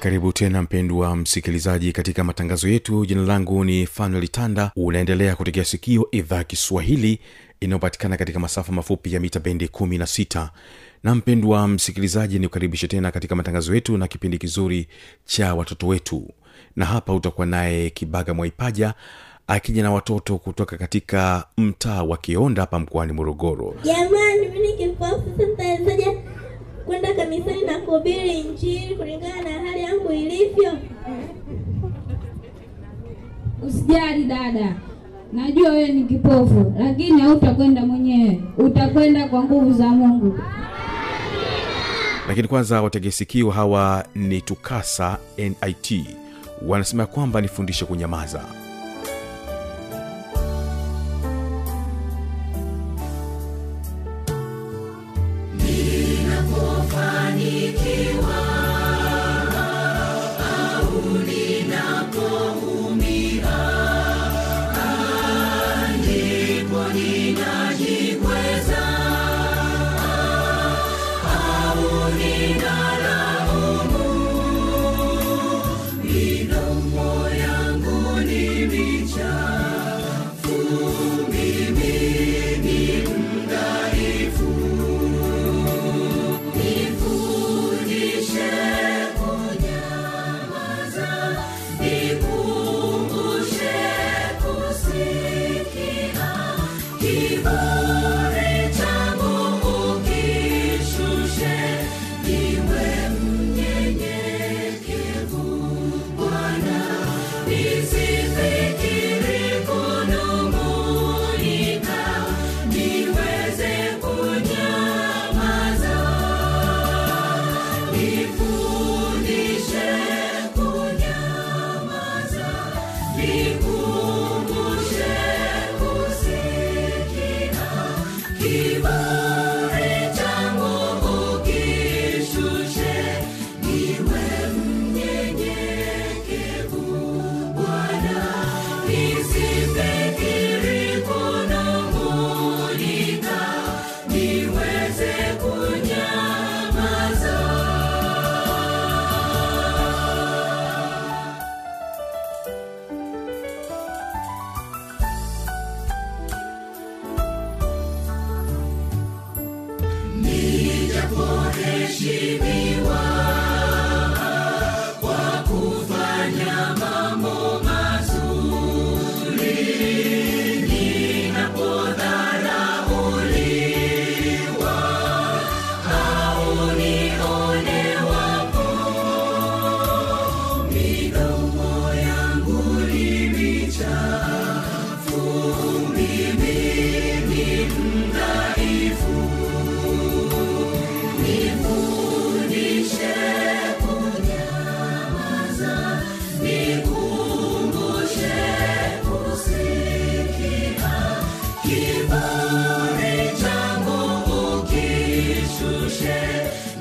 karibu tena mpendwa msikilizaji katika matangazo yetu. Jina langu ni fanuel tanda. Unaendelea kutegea sikio idhaa kiswahili inayopatikana katika masafa mafupi ya mita bendi 16 na mpendwa msikilizaji ni kukaribisha tena katika matangazo yetu na kipindi kizuri cha watoto wetu. Na hapa utakuwa naye kibaga mwaipaja akija na watoto kutoka katika mtaa wa kionda hapa mkoani morogoro. Jamani mini kipofu kanisani na kuhubiri injili kulingana na hali yangu ilivyo. Usijali dada, najua wewe ni kipofu, lakini hautakwenda mwenyewe, utakwenda kwa nguvu za Mungu. lakini kwanza wategesikio hawa ni tukasa nit wanasema kwamba nifundishe kunyamaza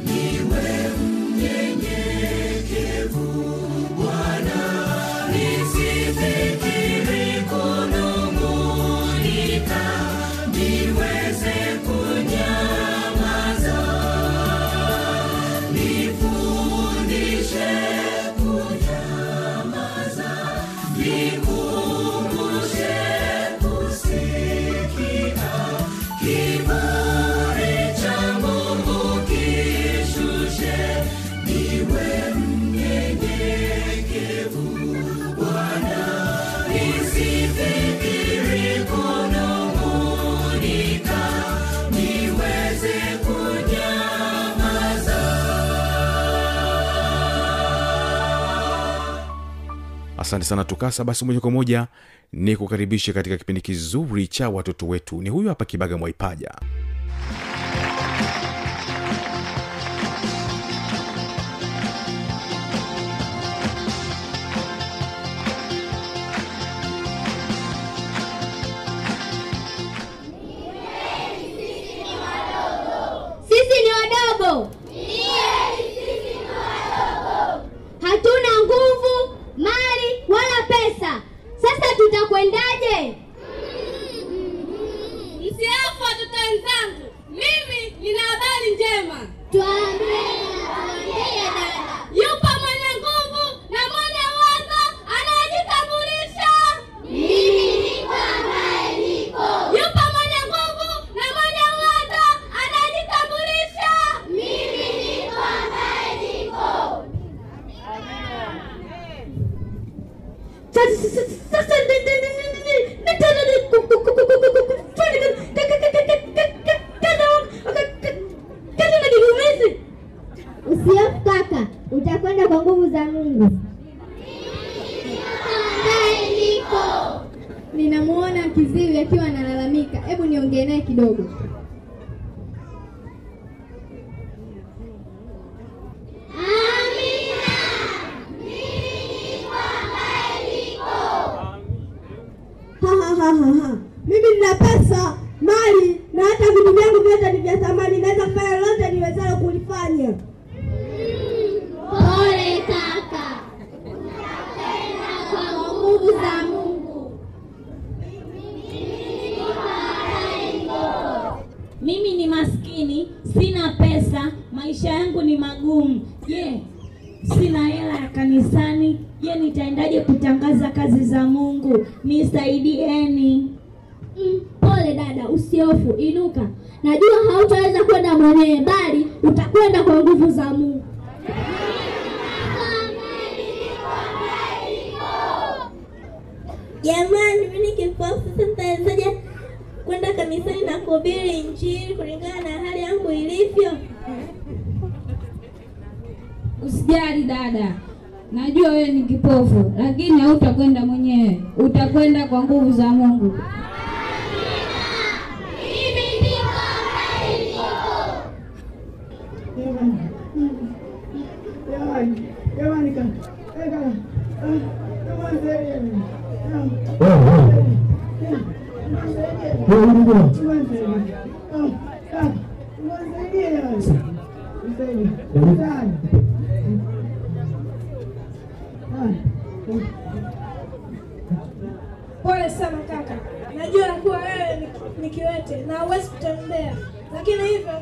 Kiburi cha asante sana tukasa. Basi moja kwa moja ni kukaribisha katika kipindi kizuri cha watoto wetu. Ni huyu hapa kibaga mwaipaja Tá, tá, tá, tá, tá, tá, tá, tá, sina pesa, maisha yangu ni magumu. Je, sina hela ya kanisani? Je, nitaendaje kutangaza kazi za Mungu? Nisaidieni. Mm, pole dada, usihofu, inuka. Najua hautaweza kwenda mwenyewe, bali utakwenda kwa nguvu za Mungu. Jamani, mimi ni kipofu, sasa kwenda kanisani na kuhubiri Injili kulingana na hali yangu ilivyo? Usijali dada, najua wewe ni kipofu, lakini hautakwenda mwenyewe, utakwenda kwa nguvu za Mungu. Pole sana kaka, najua kuwa wewe ni- kiwete na huwezi kutembea, lakini hivyo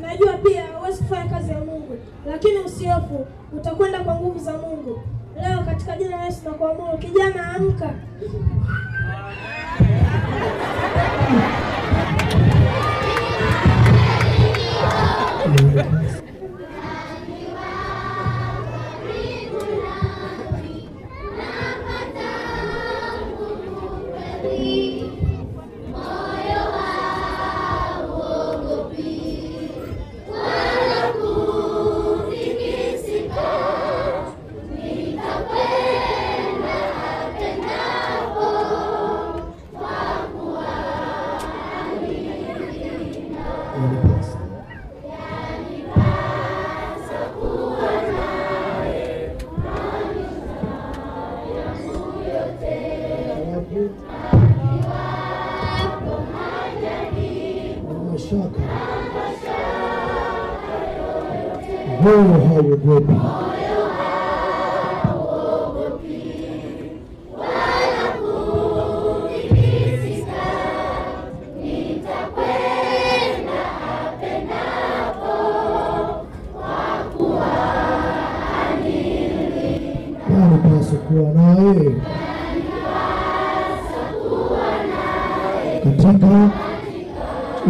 najua pia huwezi kufanya kazi ya Mungu, lakini usihofu, utakwenda kwa nguvu za Mungu. Leo katika jina la Yesu nakuamuru, kijana, amka.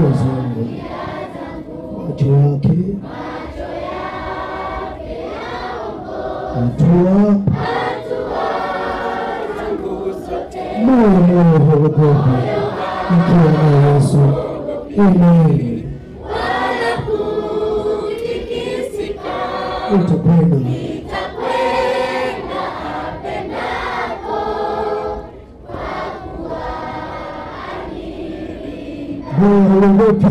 Zangu macho yake hatua moyo moyo hauogopi mkiwa na Yesu amen utakwenda hauogopi.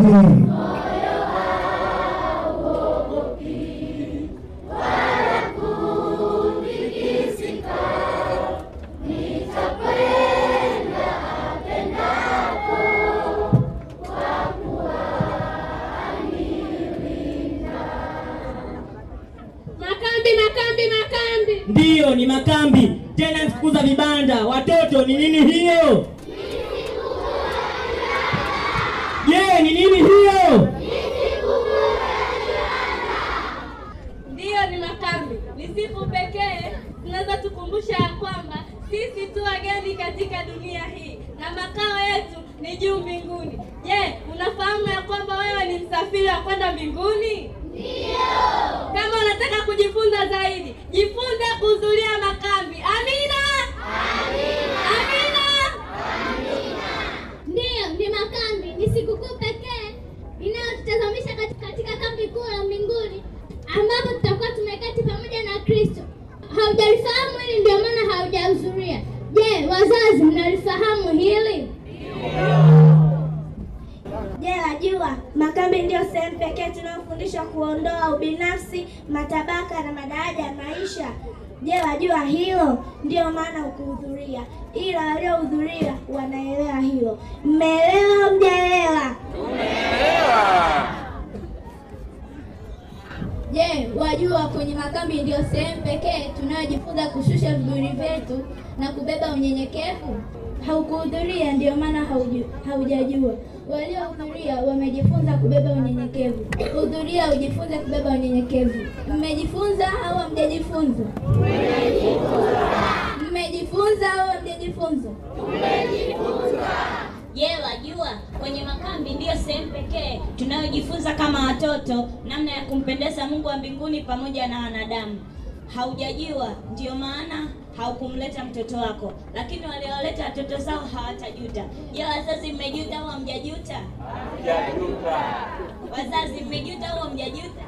Makambi, makambi, makambi. Ndiyo, ni makambi tena, mfukuza vibanda. Watoto, ni nini hiyo? Je, ni nini hiyo? Ndiyo, ni makambi. Ni siku pekee tunaweza tukumbusha ya kwamba sisi tu wageni katika dunia hii na makao yetu ni juu mbinguni. Je, unafahamu ya kwamba wewe ni msafiri wa kwenda mbinguni? Ndiyo. Kama unataka kujifunza zaidi, jifunze kuhudhuria makambi. Amina. Amina. Amina. Ndiyo, ni makambi, sikukuu pekee inayotutazamisha katika kambi kuu la mbinguni ambapo tutakuwa tumeketi pamoja na Kristo. Haujalifahamu hili, ndio maana haujahudhuria. Je, wazazi, mnalifahamu hili? Je, wajua makambi ndiyo sehemu pekee tunayofundishwa kuondoa ubinafsi, matabaka na madaraja ya maisha. Je, wajua hilo? Ndiyo maana ukuhudhuria, ila waliohudhuria wanaelewa hilo. Mmeelewa mjaelewa? Je, wajua kwenye makambi ndiyo sehemu pekee tunayojifunza kushusha viburi vyetu na kubeba unyenyekevu? Haukuhudhuria, ndiyo maana hauju- haujajua. Waliohudhuria wamejifunza kubeba unyenyekevu. Hudhuria ujifunze kubeba unyenyekevu. Mmejifunza au hamjajifunza? Mmejifunza au hamjajifunza? Je, wajua kwenye makambi ndiyo sehemu pekee tunayojifunza kama watoto namna ya kumpendeza Mungu wa mbinguni pamoja na wanadamu. Haujajua, ndiyo maana haukumleta mtoto wako, lakini walioleta watoto zao hawatajuta. Je, wazazi mmejuta au hamjajuta? Wazazi mmejuta au hamjajuta?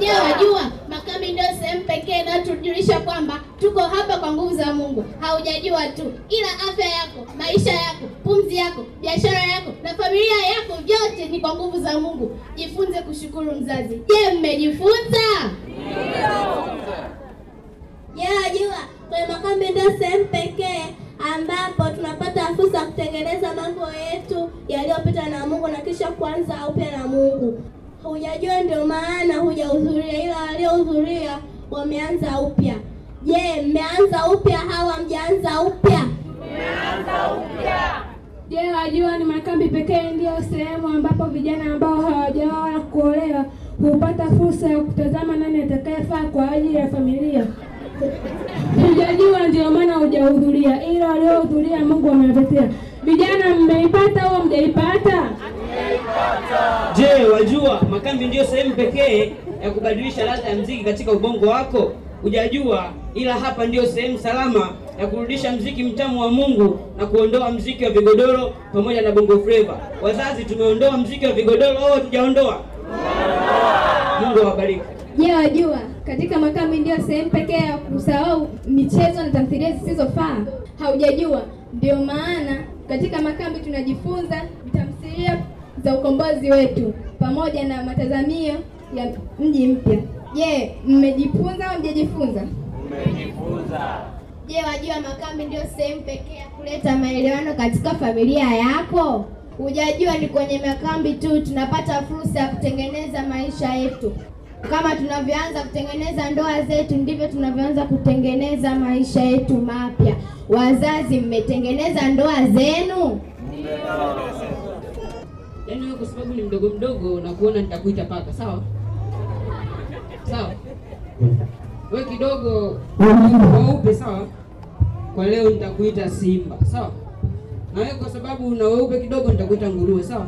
Je, wajua makambi ndio sehemu pekee inayotujulisha kwamba tuko hapa kwa nguvu za Mungu. Haujajua tu, ila afya yako, maisha yako, pumzi yako, biashara yako na familia yako, vyote ni kwa nguvu za Mungu. Jifunze kushukuru mzazi. Je, mmejifunza? Je, wajua kwenye makambi ndio sehemu pekee ambapo tunapata fursa ya kutengeneza mambo yetu yaliyopita na Mungu na kisha kuanza upya na Mungu. Hujajua, ndio maana hujahudhuria, ila waliohudhuria wameanza upya. Je, mmeanza upya au hamjaanza upya? Je, wajua ni makambi pekee ndiyo sehemu ambapo vijana ambao hawajaoa kuolewa hupata fursa ya kutazama nani atakayefaa kwa ajili ya familia. Hujajua, ndio maana hujahudhuria, ila waliohudhuria Mungu amewatetea. Vijana, mmeipata au mjaipata? Je, wajua makambi ndiyo sehemu pekee ya kubadilisha ladha ya mziki katika ubongo wako? Hujajua, ila hapa ndiyo sehemu salama ya kurudisha mziki mtamu wa Mungu na kuondoa mziki wa vigodoro pamoja na bongo fleva. Wazazi, tumeondoa mziki wa vigodoro au hatujaondoa? Mungu awabariki. Je, wajua katika makambi ndiyo sehemu pekee ya kusahau michezo na tamthilia zisizofaa? Haujajua, ndio maana katika makambi tunajifunza tamthilia za ukombozi wetu pamoja na matazamio ya mji mpya. Je, mmejifunza au mjajifunza? Je, wajua makambi ndio sehemu pekee ya kuleta maelewano katika familia yako? Hujajua ni kwenye makambi tu tunapata fursa ya kutengeneza maisha yetu. Kama tunavyoanza kutengeneza ndoa zetu, ndivyo tunavyoanza kutengeneza maisha yetu mapya. Wazazi, mmetengeneza ndoa zenu? Yaani wewe kwa sababu ni mdogo mdogo na kuona nitakuita paka, sawa? Sawa. Wewe kidogo weupe, sawa? Kwa leo nitakuita simba, sawa? Na wewe kwa sababu una weupe kidogo nitakuita nguruwe, sawa?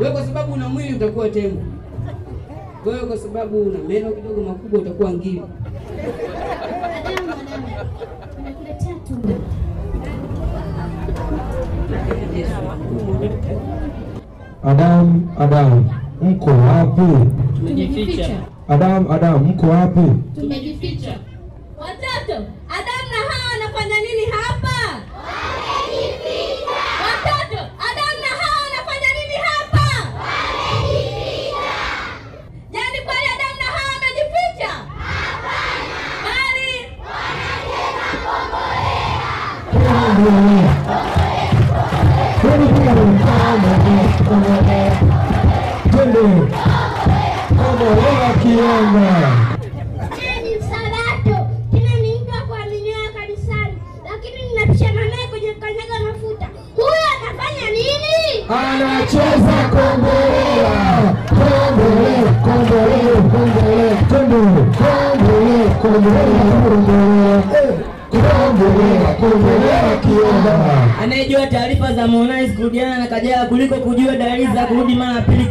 Wewe kwa sababu una mwili utakuwa tembo. Wewe kwa sababu una meno kidogo makubwa utakuwa ngiri. Adamu, Adamu, mko wapi? Tumejificha. Adamu, Adamu, mko wapi? Tumejificha.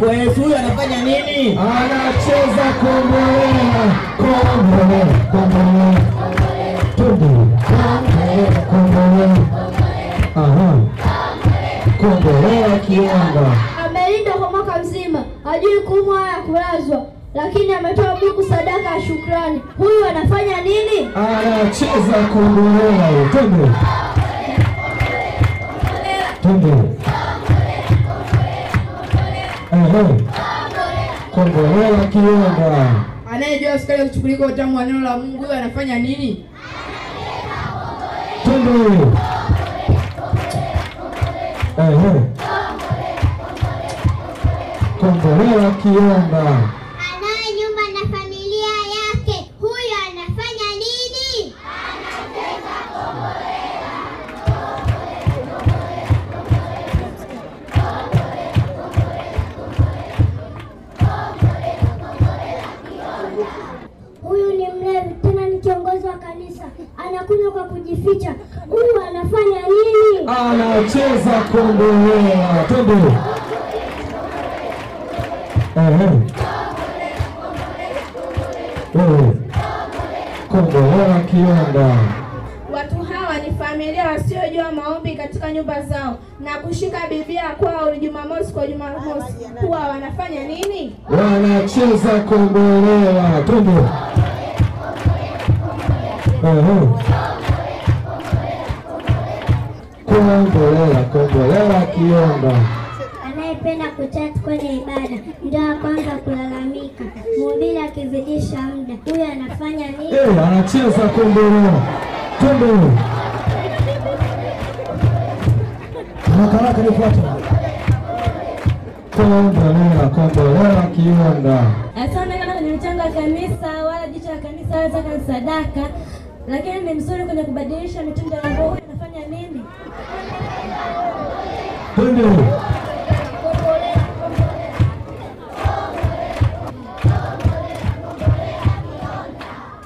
Kwesu huyu anafanya nini? Anacheza kombolea, kombolea, kombolea. Tundi. Kombolea, kombolea. Aha. Kombolea kianga. Amelinda kwa mwaka mzima, ajui kumwa wala kulazwa lakini ametoa Mungu sadaka ya shukrani. Huyu anafanya nini? Anacheza kombolea. Twende, twende, twende kombolewa kiomba Anayejua sukari ya kuchukulika utamu wa neno la Mungu, huyo anafanya nini? twende. Ehe. Kombolewa anacheza kombolewa twende ehe Kionda. Watu hawa ni familia wasiojua maombi katika nyumba zao na kushika Biblia kwao Jumamosi kwa Jumamosi. Huwa wanafanya nini? wanacheza kombolewa twende haraka haraka nifuate kombolewa kombolewa Asante sana kwenye mchango wa kanisa wala jicho la kanisa wala zaka sadaka, lakini ni mzuri kwenye kubadilisha mitindo ya roho. Anafanya nini? twende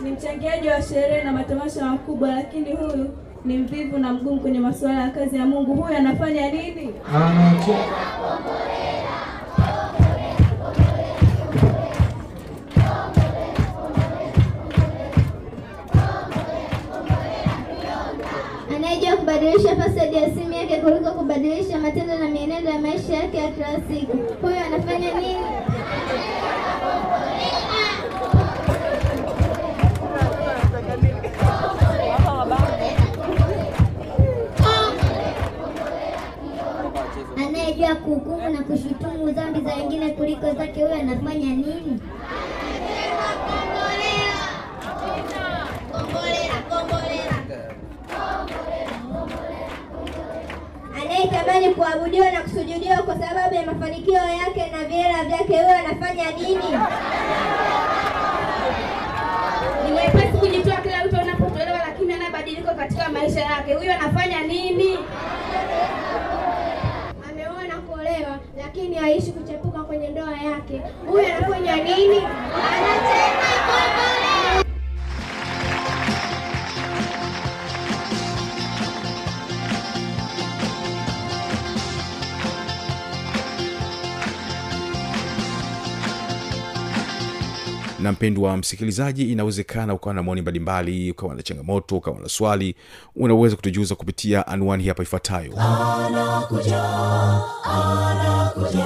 Ni mchangiaji wa sherehe na matamasha makubwa, lakini huyu ni mvivu na mgumu kwenye masuala ya kazi ya Mungu. Huyu anafanya nini? Anayejua kubadilisha password ya simu yake kuliko kubadilisha matendo na mienendo ya maisha yake ya kila siku. Huyu anafanya nini? Dhambi kuliko zake, huyo anafanya nini? Anayetamani kuabudiwa na kusujudiwa kwa sababu ya mafanikio yake na viera vyake, huyo anafanya nini? Ni mwepesi kujitoa kila mtu anapotolewa, lakini anabadiliko katika maisha yake. huyo anafanya nini? Yake. Huyu anafanya nini? Anacheza kombolela. na mpendwa msikilizaji inawezekana ukawa na maoni mbalimbali ukawa na changamoto ukawa na swali unaweza kutujuza kupitia anwani hapa ifuatayo anakuja anakuja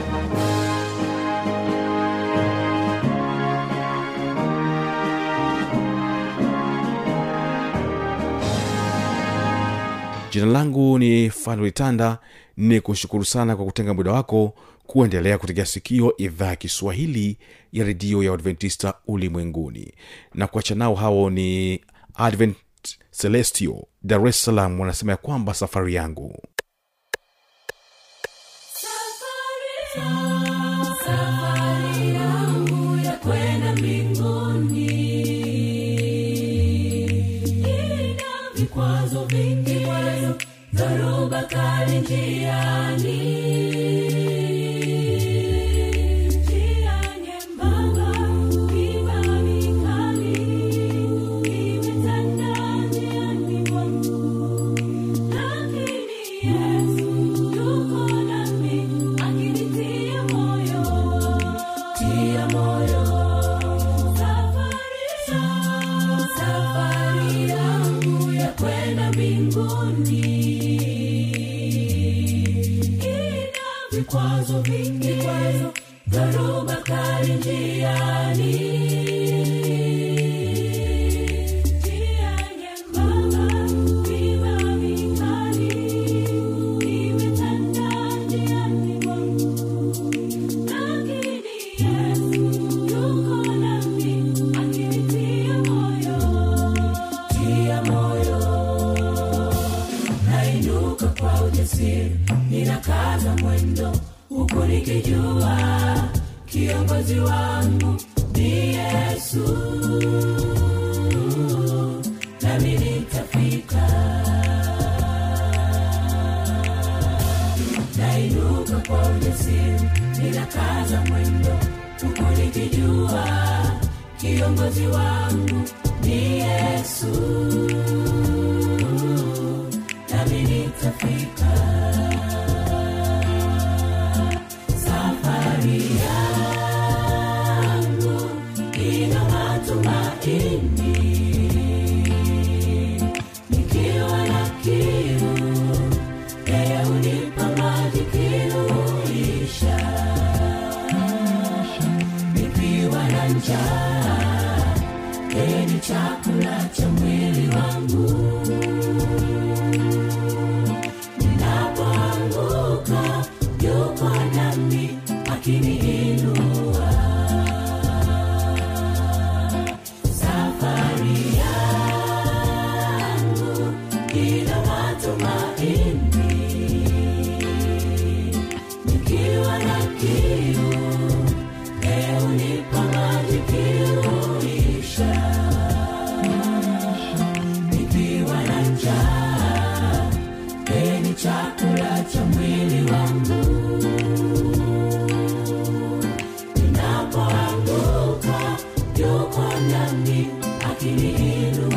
jina langu ni fanuitanda ni kushukuru sana kwa kutenga muda wako kuendelea kutegea sikio idhaa ya kiswahili ya redio ya adventista ulimwenguni. Na kuacha nao hao ni advent celestio dar es salaam wanasema ya kwamba safari yangu. Safari kali njiani Anyami, Akini Hiru.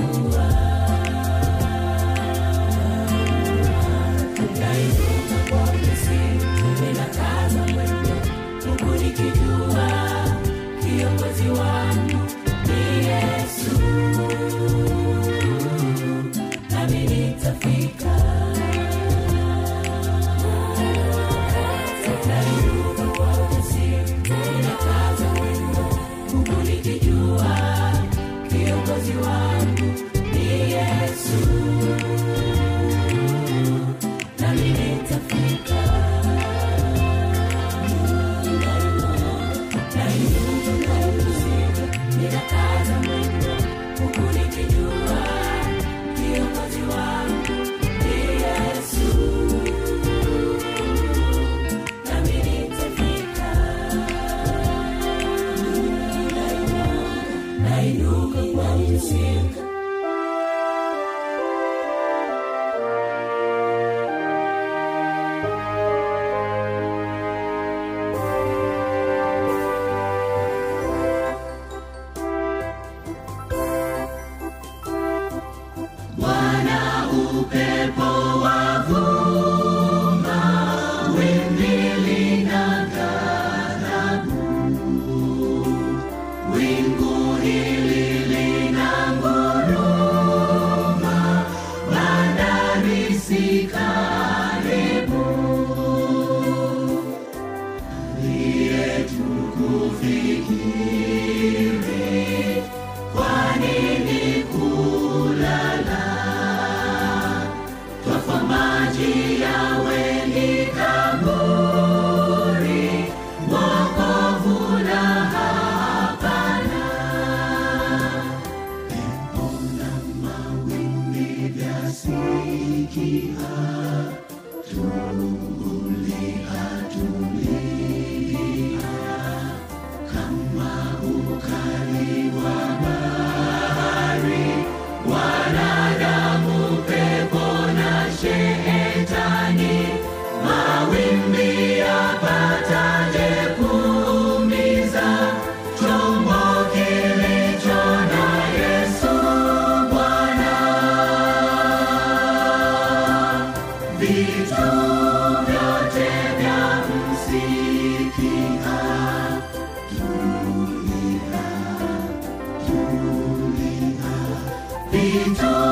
Little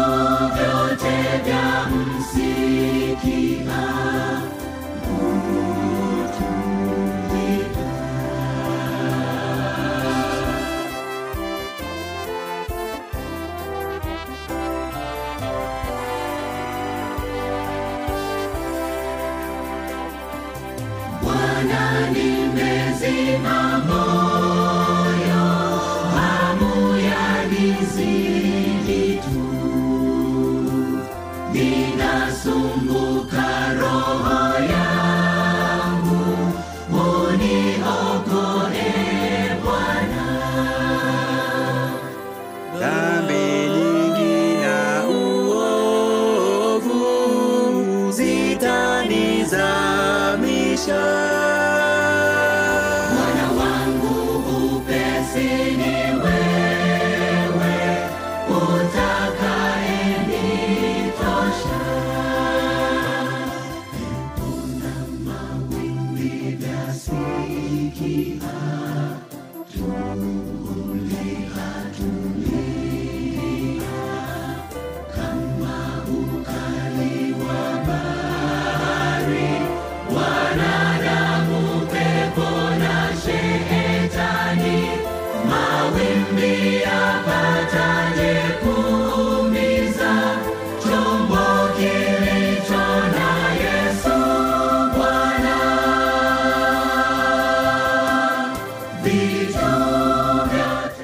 Examinar.